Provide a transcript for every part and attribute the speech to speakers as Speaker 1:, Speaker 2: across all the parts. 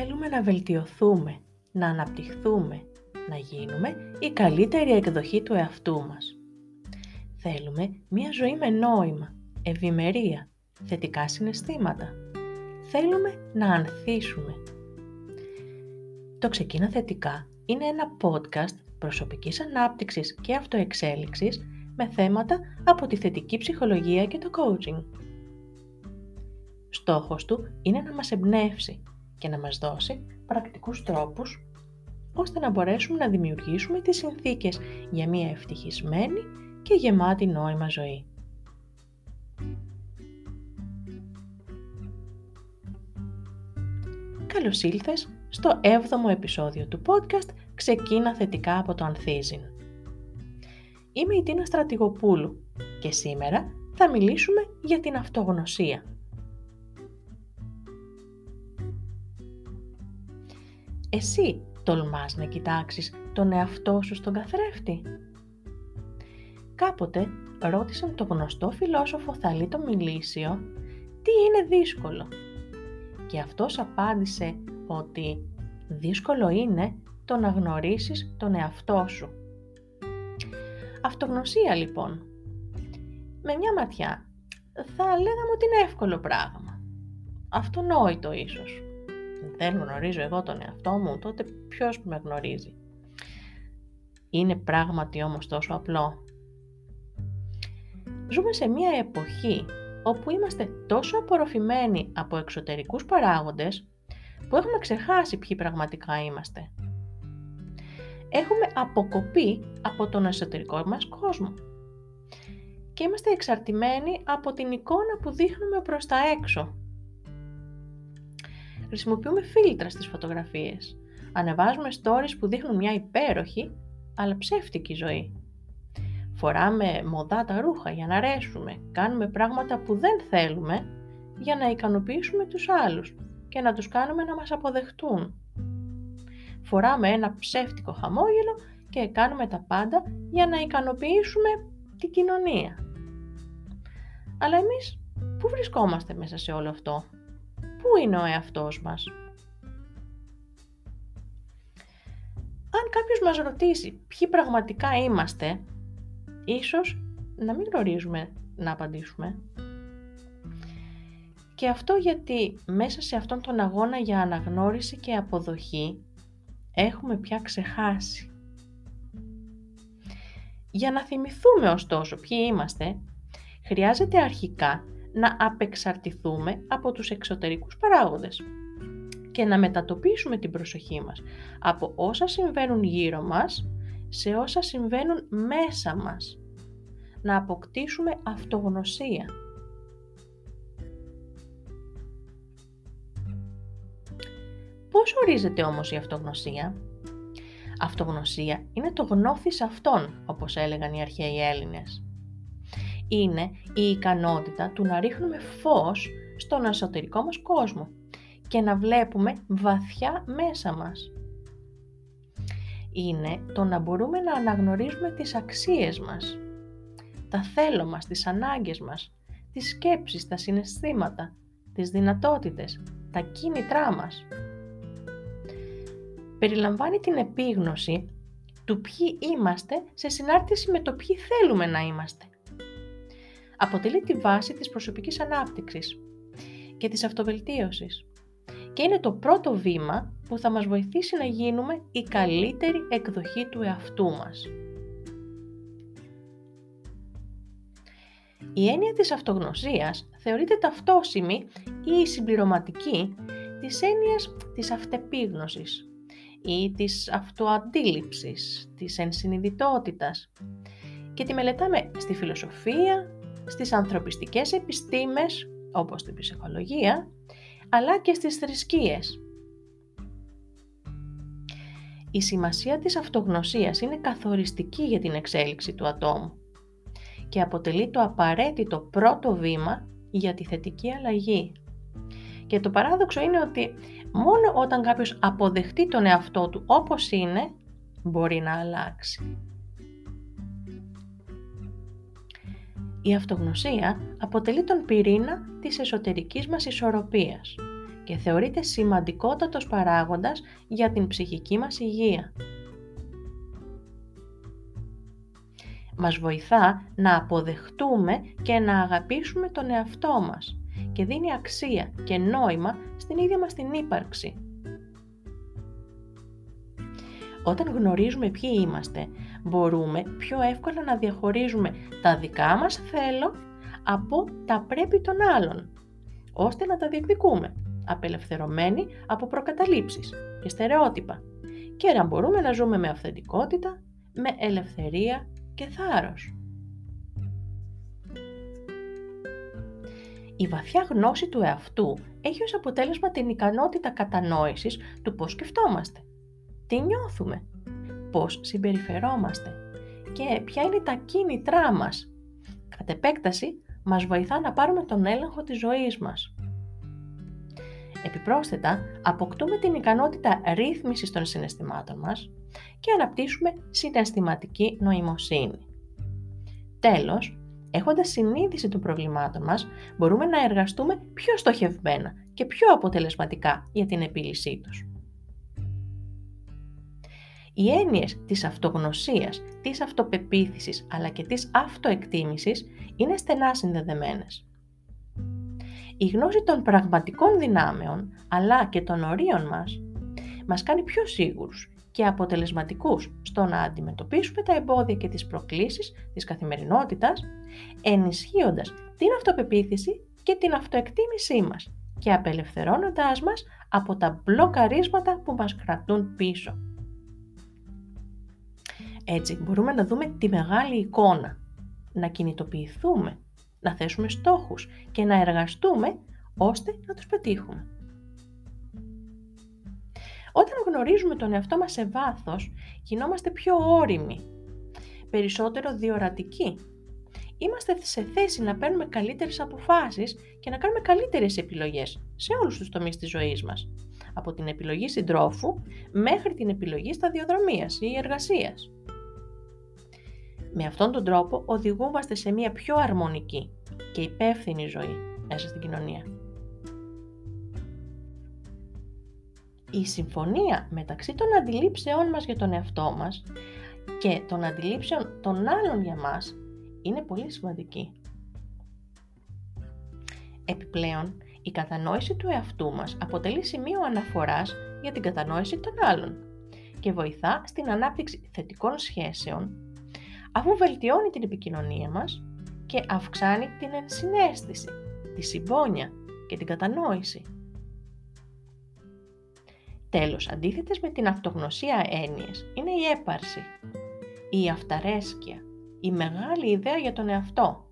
Speaker 1: θέλουμε να βελτιωθούμε, να αναπτυχθούμε, να γίνουμε η καλύτερη εκδοχή του εαυτού μας. Θέλουμε μία ζωή με νόημα, ευημερία, θετικά συναισθήματα. Θέλουμε να ανθίσουμε. Το Ξεκίνα Θετικά είναι ένα podcast προσωπικής ανάπτυξης και αυτοεξέλιξης με θέματα από τη θετική ψυχολογία και το coaching. Στόχος του είναι να μας εμπνεύσει και να μας δώσει πρακτικούς τρόπους ώστε να μπορέσουμε να δημιουργήσουμε τις συνθήκες για μια ευτυχισμένη και γεμάτη νόημα ζωή. Καλώς ήλθες στο 7ο επεισόδιο του podcast «Ξεκίνα θετικά από το Ανθίζιν». Είμαι η Τίνα Στρατηγοπούλου και σήμερα θα μιλήσουμε για την αυτογνωσία. Εσύ τολμάς να κοιτάξεις τον εαυτό σου στον καθρέφτη. Κάποτε ρώτησαν το γνωστό φιλόσοφο Θαλίτο Μιλήσιο τι είναι δύσκολο. Και αυτός απάντησε ότι δύσκολο είναι το να γνωρίσεις τον εαυτό σου. Αυτογνωσία λοιπόν. Με μια ματιά θα λέγαμε ότι είναι εύκολο πράγμα. Αυτονόητο ίσως δεν γνωρίζω εγώ τον εαυτό μου, τότε ποιος με γνωρίζει. Είναι πράγματι όμως τόσο απλό. Ζούμε σε μια εποχή όπου είμαστε τόσο απορροφημένοι από εξωτερικούς παράγοντες που έχουμε ξεχάσει ποιοι πραγματικά είμαστε. Έχουμε αποκοπεί από τον εσωτερικό μας κόσμο και είμαστε εξαρτημένοι από την εικόνα που δείχνουμε προς τα έξω χρησιμοποιούμε φίλτρα στις φωτογραφίες. Ανεβάζουμε stories που δείχνουν μια υπέροχη, αλλά ψεύτικη ζωή. Φοράμε μοδά τα ρούχα για να αρέσουμε. Κάνουμε πράγματα που δεν θέλουμε για να ικανοποιήσουμε τους άλλους και να τους κάνουμε να μας αποδεχτούν. Φοράμε ένα ψεύτικο χαμόγελο και κάνουμε τα πάντα για να ικανοποιήσουμε την κοινωνία. Αλλά εμείς πού βρισκόμαστε μέσα σε όλο αυτό; Πού είναι ο εαυτός μας; Αν κάποιος μας ρωτήσει ποιοι πραγματικά είμαστε, ίσως να μην γνωρίζουμε να απαντήσουμε. Και αυτό γιατί μέσα σε αυτόν τον αγώνα για αναγνώριση και αποδοχή έχουμε πια ξεχάσει. Για να θυμηθούμε ωστόσο ποιοι είμαστε, χρειάζεται αρχικά να απεξαρτηθούμε από τους εξωτερικούς παράγοντες και να μετατοπίσουμε την προσοχή μας από όσα συμβαίνουν γύρω μας σε όσα συμβαίνουν μέσα μας. Να αποκτήσουμε αυτογνωσία. Πώς ορίζεται όμως η αυτογνωσία; Αυτογνωσία είναι το γνώθις αυτών, όπως έλεγαν οι αρχαίοι Έλληνες είναι η ικανότητα του να ρίχνουμε φως στον εσωτερικό μας κόσμο και να βλέπουμε βαθιά μέσα μας. Είναι το να μπορούμε να αναγνωρίζουμε τις αξίες μας, τα θέλω μας, τις ανάγκες μας, τις σκέψεις, τα συναισθήματα, τις δυνατότητες, τα κίνητρά μας. Περιλαμβάνει την επίγνωση του ποιοι είμαστε σε συνάρτηση με το ποιοι θέλουμε να είμαστε αποτελεί τη βάση της προσωπικής ανάπτυξης και της αυτοβελτίωσης και είναι το πρώτο βήμα που θα μας βοηθήσει να γίνουμε η καλύτερη εκδοχή του εαυτού μας. Η έννοια της αυτογνωσίας θεωρείται ταυτόσιμη ή συμπληρωματική της έννοιας της αυτεπίγνωσης ή της αυτοαντίληψης, της ενσυνειδητότητας και τη μελετάμε στη φιλοσοφία, στις ανθρωπιστικές επιστήμες, όπως την ψυχολογία, αλλά και στις θρησκείες. Η σημασία της αυτογνωσίας είναι καθοριστική για την εξέλιξη του ατόμου και αποτελεί το απαραίτητο πρώτο βήμα για τη θετική αλλαγή. Και το παράδοξο είναι ότι μόνο όταν κάποιος αποδεχτεί τον εαυτό του όπως είναι, μπορεί να αλλάξει. Η αυτογνωσία αποτελεί τον πυρήνα της εσωτερικής μας ισορροπίας και θεωρείται σημαντικότατος παράγοντας για την ψυχική μας υγεία. Μας βοηθά να αποδεχτούμε και να αγαπήσουμε τον εαυτό μας και δίνει αξία και νόημα στην ίδια μας την ύπαρξη. Όταν γνωρίζουμε ποιοι είμαστε, μπορούμε πιο εύκολα να διαχωρίζουμε τα δικά μας θέλω από τα πρέπει των άλλων, ώστε να τα διεκδικούμε, απελευθερωμένοι από προκαταλήψεις και στερεότυπα και να μπορούμε να ζούμε με αυθεντικότητα, με ελευθερία και θάρρος. Η βαθιά γνώση του εαυτού έχει ως αποτέλεσμα την ικανότητα κατανόησης του πώς σκεφτόμαστε, τι νιώθουμε, πώς συμπεριφερόμαστε και ποια είναι τα κίνητρά μας. Κατ' επέκταση, μας βοηθά να πάρουμε τον έλεγχο της ζωής μας. Επιπρόσθετα, αποκτούμε την ικανότητα ρύθμισης των συναισθημάτων μας και αναπτύσσουμε συναισθηματική νοημοσύνη. Τέλος, έχοντας συνείδηση των προβλημάτων μας, μπορούμε να εργαστούμε πιο στοχευμένα και πιο αποτελεσματικά για την επίλυσή τους. Οι έννοιες της αυτογνωσίας, της αυτοπεποίθησης αλλά και της αυτοεκτίμησης είναι στενά συνδεδεμένες. Η γνώση των πραγματικών δυνάμεων αλλά και των ορίων μας μας κάνει πιο σίγουρους και αποτελεσματικούς στο να αντιμετωπίσουμε τα εμπόδια και τις προκλήσεις της καθημερινότητας, ενισχύοντας την αυτοπεποίθηση και την αυτοεκτίμησή μας και απελευθερώνοντάς μας από τα μπλοκαρίσματα που μας κρατούν πίσω. Έτσι μπορούμε να δούμε τη μεγάλη εικόνα, να κινητοποιηθούμε, να θέσουμε στόχους και να εργαστούμε ώστε να τους πετύχουμε. Όταν γνωρίζουμε τον εαυτό μας σε βάθος, γινόμαστε πιο όριμοι, περισσότερο διορατικοί. Είμαστε σε θέση να παίρνουμε καλύτερες αποφάσεις και να κάνουμε καλύτερες επιλογές σε όλους τους τομείς της ζωής μας. Από την επιλογή συντρόφου μέχρι την επιλογή σταδιοδρομίας ή εργασίας. Με αυτόν τον τρόπο οδηγούμαστε σε μια πιο αρμονική και υπεύθυνη ζωή μέσα στην κοινωνία. Η συμφωνία μεταξύ των αντιλήψεών μας για τον εαυτό μας και των αντιλήψεων των άλλων για μας είναι πολύ σημαντική. Επιπλέον, η κατανόηση του εαυτού μας αποτελεί σημείο αναφοράς για την κατανόηση των άλλων και βοηθά στην ανάπτυξη θετικών σχέσεων αφού βελτιώνει την επικοινωνία μας και αυξάνει την ενσυναίσθηση, τη συμπόνια και την κατανόηση. Τέλος, αντίθετες με την αυτογνωσία έννοιες είναι η έπαρση, η αυταρέσκεια, η μεγάλη ιδέα για τον εαυτό,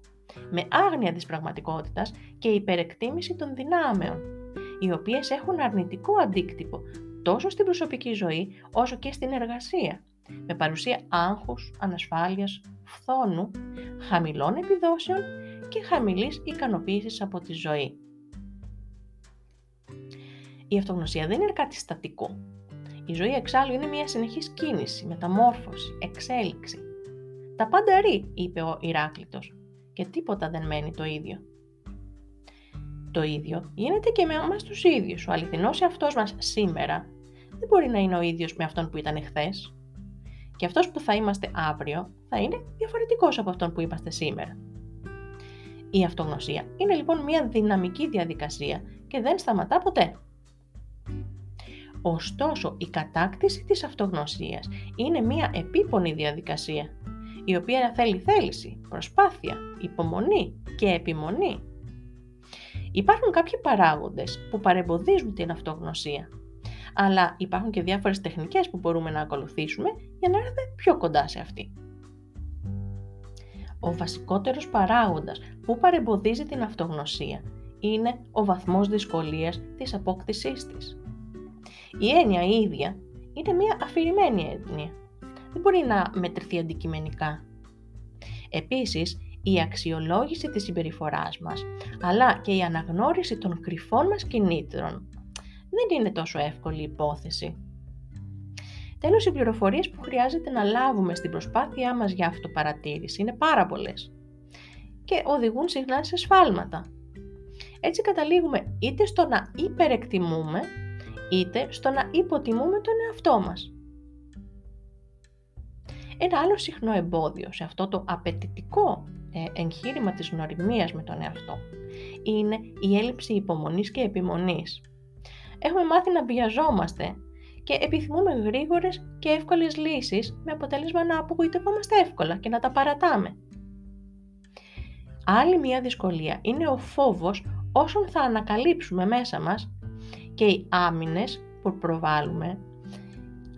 Speaker 1: με άγνοια της πραγματικότητας και υπερεκτίμηση των δυνάμεων, οι οποίες έχουν αρνητικό αντίκτυπο τόσο στην προσωπική ζωή όσο και στην εργασία με παρουσία άγχους, ανασφάλειας, φθόνου, χαμηλών επιδόσεων και χαμηλής ικανοποίησης από τη ζωή. Η αυτογνωσία δεν είναι κάτι στατικό. Η ζωή εξάλλου είναι μια συνεχής κίνηση, μεταμόρφωση, εξέλιξη. Τα πάντα ρί, είπε ο Ηράκλητος, και τίποτα δεν μένει το ίδιο. Το ίδιο γίνεται και με εμάς τους ίδιους. Ο αληθινός εαυτός μας σήμερα δεν μπορεί να είναι ο ίδιος με αυτόν που ήταν εχθές. Και αυτός που θα είμαστε αύριο θα είναι διαφορετικός από αυτόν που είμαστε σήμερα. Η αυτογνωσία είναι λοιπόν μια δυναμική διαδικασία και δεν σταματά ποτέ. Ωστόσο, η κατάκτηση της αυτογνωσίας είναι μια επίπονη διαδικασία, η οποία θέλει θέληση, προσπάθεια, υπομονή και επιμονή. Υπάρχουν κάποιοι παράγοντες που παρεμποδίζουν την αυτογνωσία αλλά υπάρχουν και διάφορες τεχνικές που μπορούμε να ακολουθήσουμε για να έρθουμε πιο κοντά σε αυτή. Ο βασικότερος παράγοντας που παρεμποδίζει την αυτογνωσία είναι ο βαθμός δυσκολίας της απόκτησής της. Η έννοια η ίδια είναι μια αφηρημένη έννοια. Δεν μπορεί να μετρηθεί αντικειμενικά. Επίσης, η αξιολόγηση της συμπεριφοράς μας, αλλά και η αναγνώριση των κρυφών μας κινήτρων δεν είναι τόσο εύκολη υπόθεση. Τέλος, οι πληροφορίες που χρειάζεται να λάβουμε στην προσπάθειά μας για αυτοπαρατήρηση είναι πάρα πολλές και οδηγούν συχνά σε σφάλματα. Έτσι καταλήγουμε είτε στο να υπερεκτιμούμε, είτε στο να υποτιμούμε τον εαυτό μας. Ένα άλλο συχνό εμπόδιο σε αυτό το απαιτητικό ε, εγχείρημα της γνωριμίας με τον εαυτό είναι η έλλειψη υπομονής και επιμονής. Έχουμε μάθει να βιαζόμαστε και επιθυμούμε γρήγορες και εύκολες λύσεις με αποτέλεσμα να απογοητευόμαστε εύκολα και να τα παρατάμε. Άλλη μία δυσκολία είναι ο φόβος όσων θα ανακαλύψουμε μέσα μας και οι άμυνες που προβάλλουμε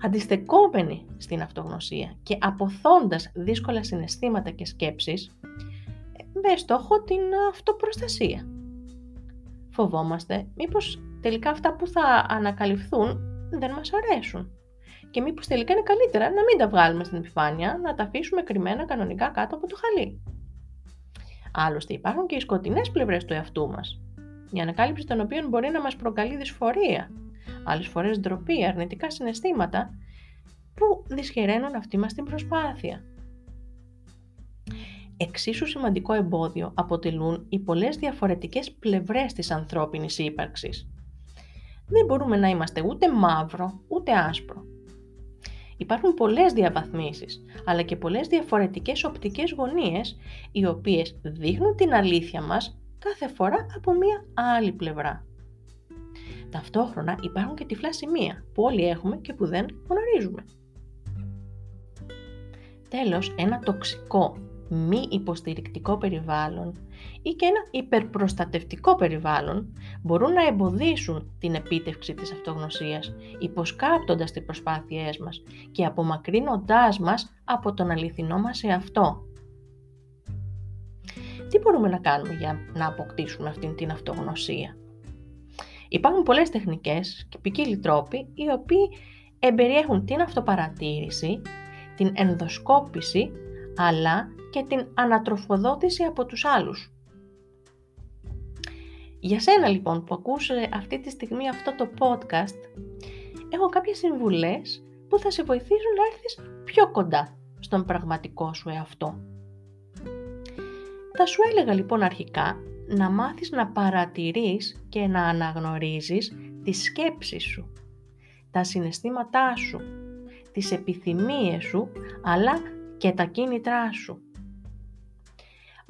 Speaker 1: αντιστεκόμενοι στην αυτογνωσία και αποθώντας δύσκολα συναισθήματα και σκέψεις με στόχο την αυτοπροστασία. Φοβόμαστε μήπως τελικά αυτά που θα ανακαλυφθούν δεν μας αρέσουν και μήπως τελικά είναι καλύτερα να μην τα βγάλουμε στην επιφάνεια, να τα αφήσουμε κρυμμένα κανονικά κάτω από το χαλί. Άλλωστε υπάρχουν και οι σκοτεινές πλευρές του εαυτού μας, η ανακάλυψη των οποίων μπορεί να μας προκαλεί δυσφορία, άλλες φορές ντροπή, αρνητικά συναισθήματα που δυσχεραίνουν αυτή μας την προσπάθεια. Εξίσου σημαντικό εμπόδιο αποτελούν οι πολλές διαφορετικές πλευρές της ανθρώπινης ύπαρξης. Δεν μπορούμε να είμαστε ούτε μαύρο ούτε άσπρο. Υπάρχουν πολλές διαβαθμίσεις, αλλά και πολλές διαφορετικές οπτικές γωνίες, οι οποίες δείχνουν την αλήθεια μας κάθε φορά από μία άλλη πλευρά. Ταυτόχρονα υπάρχουν και τυφλά σημεία που όλοι έχουμε και που δεν γνωρίζουμε. Τέλος, ένα τοξικό, μη υποστηρικτικό περιβάλλον ή και ένα υπερπροστατευτικό περιβάλλον μπορούν να εμποδίσουν την επίτευξη της αυτογνωσίας, υποσκάπτοντας τις προσπάθειές μας και απομακρύνοντάς μας από τον αληθινό μας εαυτό. Τι μπορούμε να κάνουμε για να αποκτήσουμε αυτήν την αυτογνωσία; Υπάρχουν πολλές τεχνικές και ποικίλοι τρόποι οι οποίοι εμπεριέχουν την αυτοπαρατήρηση, την ενδοσκόπηση αλλά και την ανατροφοδότηση από τους άλλους. Για σένα λοιπόν που ακούσε αυτή τη στιγμή αυτό το podcast, έχω κάποιες συμβουλές που θα σε βοηθήσουν να έρθεις πιο κοντά στον πραγματικό σου εαυτό. Θα σου έλεγα λοιπόν αρχικά να μάθεις να παρατηρείς και να αναγνωρίζεις τις σκέψεις σου, τα συναισθήματά σου, τις επιθυμίες σου, αλλά και τα κίνητρά σου.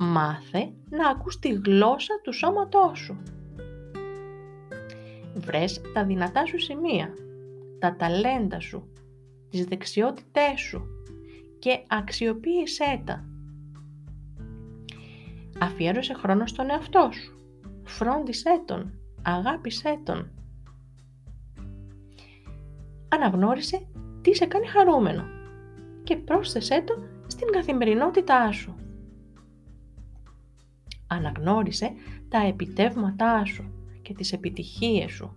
Speaker 1: Μάθε να ακούς τη γλώσσα του σώματός σου. Βρες τα δυνατά σου σημεία, τα ταλέντα σου, τις δεξιότητές σου και αξιοποίησέ τα. Αφιέρωσε χρόνο στον εαυτό σου. Φρόντισέ τον, αγάπησέ τον. Αναγνώρισε τι σε κάνει χαρούμενο και πρόσθεσέ το στην καθημερινότητά σου. Αναγνώρισε τα επιτεύγματά σου και τις επιτυχίες σου.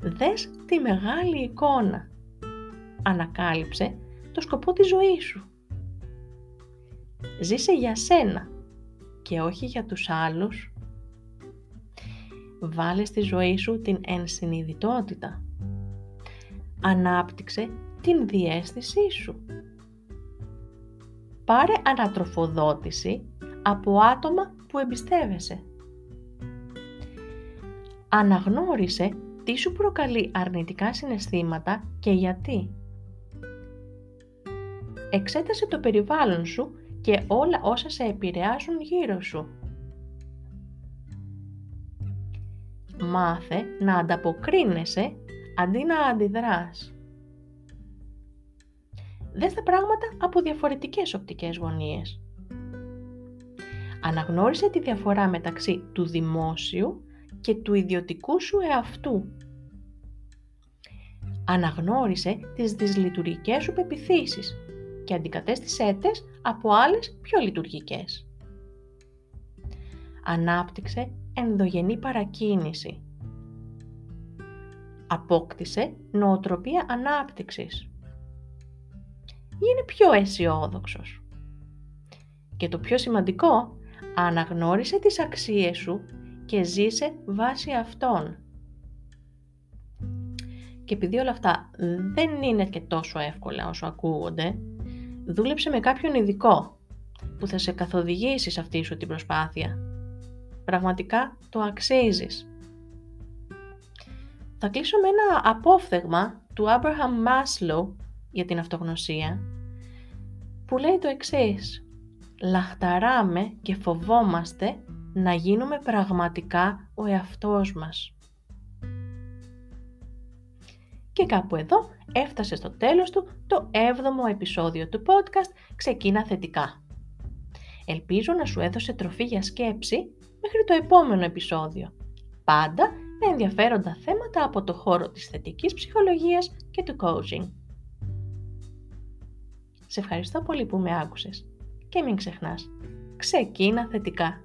Speaker 1: Δες τη μεγάλη εικόνα. Ανακάλυψε το σκοπό της ζωής σου. Ζήσε για σένα και όχι για τους άλλους. Βάλε στη ζωή σου την ενσυνειδητότητα. Ανάπτυξε την διέστησή σου. Πάρε ανατροφοδότηση από άτομα που εμπιστεύεσαι. Αναγνώρισε τι σου προκαλεί αρνητικά συναισθήματα και γιατί. Εξέτασε το περιβάλλον σου και όλα όσα σε επηρεάζουν γύρω σου. Μάθε να ανταποκρίνεσαι αντί να αντιδράς. Δες τα πράγματα από διαφορετικές οπτικές γωνίες. Αναγνώρισε τη διαφορά μεταξύ του δημόσιου και του ιδιωτικού σου εαυτού. Αναγνώρισε τις δυσλειτουργικές σου πεπιθήσεις και αντικατέστησέ τες από άλλες πιο λειτουργικές. Ανάπτυξε ενδογενή παρακίνηση. Απόκτησε νοοτροπία ανάπτυξης. Γίνε πιο αισιόδοξος. Και το πιο σημαντικό, αναγνώρισε τις αξίες σου και ζήσε βάσει αυτών. Και επειδή όλα αυτά δεν είναι και τόσο εύκολα όσο ακούγονται, δούλεψε με κάποιον ειδικό που θα σε καθοδηγήσει σε αυτή σου την προσπάθεια. Πραγματικά το αξίζεις. Θα κλείσω με ένα απόφθεγμα του Abraham Maslow για την αυτογνωσία που λέει το εξής «Λαχταράμε και φοβόμαστε να γίνουμε πραγματικά ο εαυτός μας». Και κάπου εδώ έφτασε στο τέλος του το 7ο επεισόδιο του podcast «Ξεκίνα θετικά». Ελπίζω να σου έδωσε τροφή για σκέψη μέχρι το επόμενο επεισόδιο. Πάντα με ενδιαφέροντα θέματα από το χώρο της θετικής ψυχολογίας και του coaching. Σε ευχαριστώ πολύ που με άκουσες και μην ξεχνάς, ξεκίνα θετικά.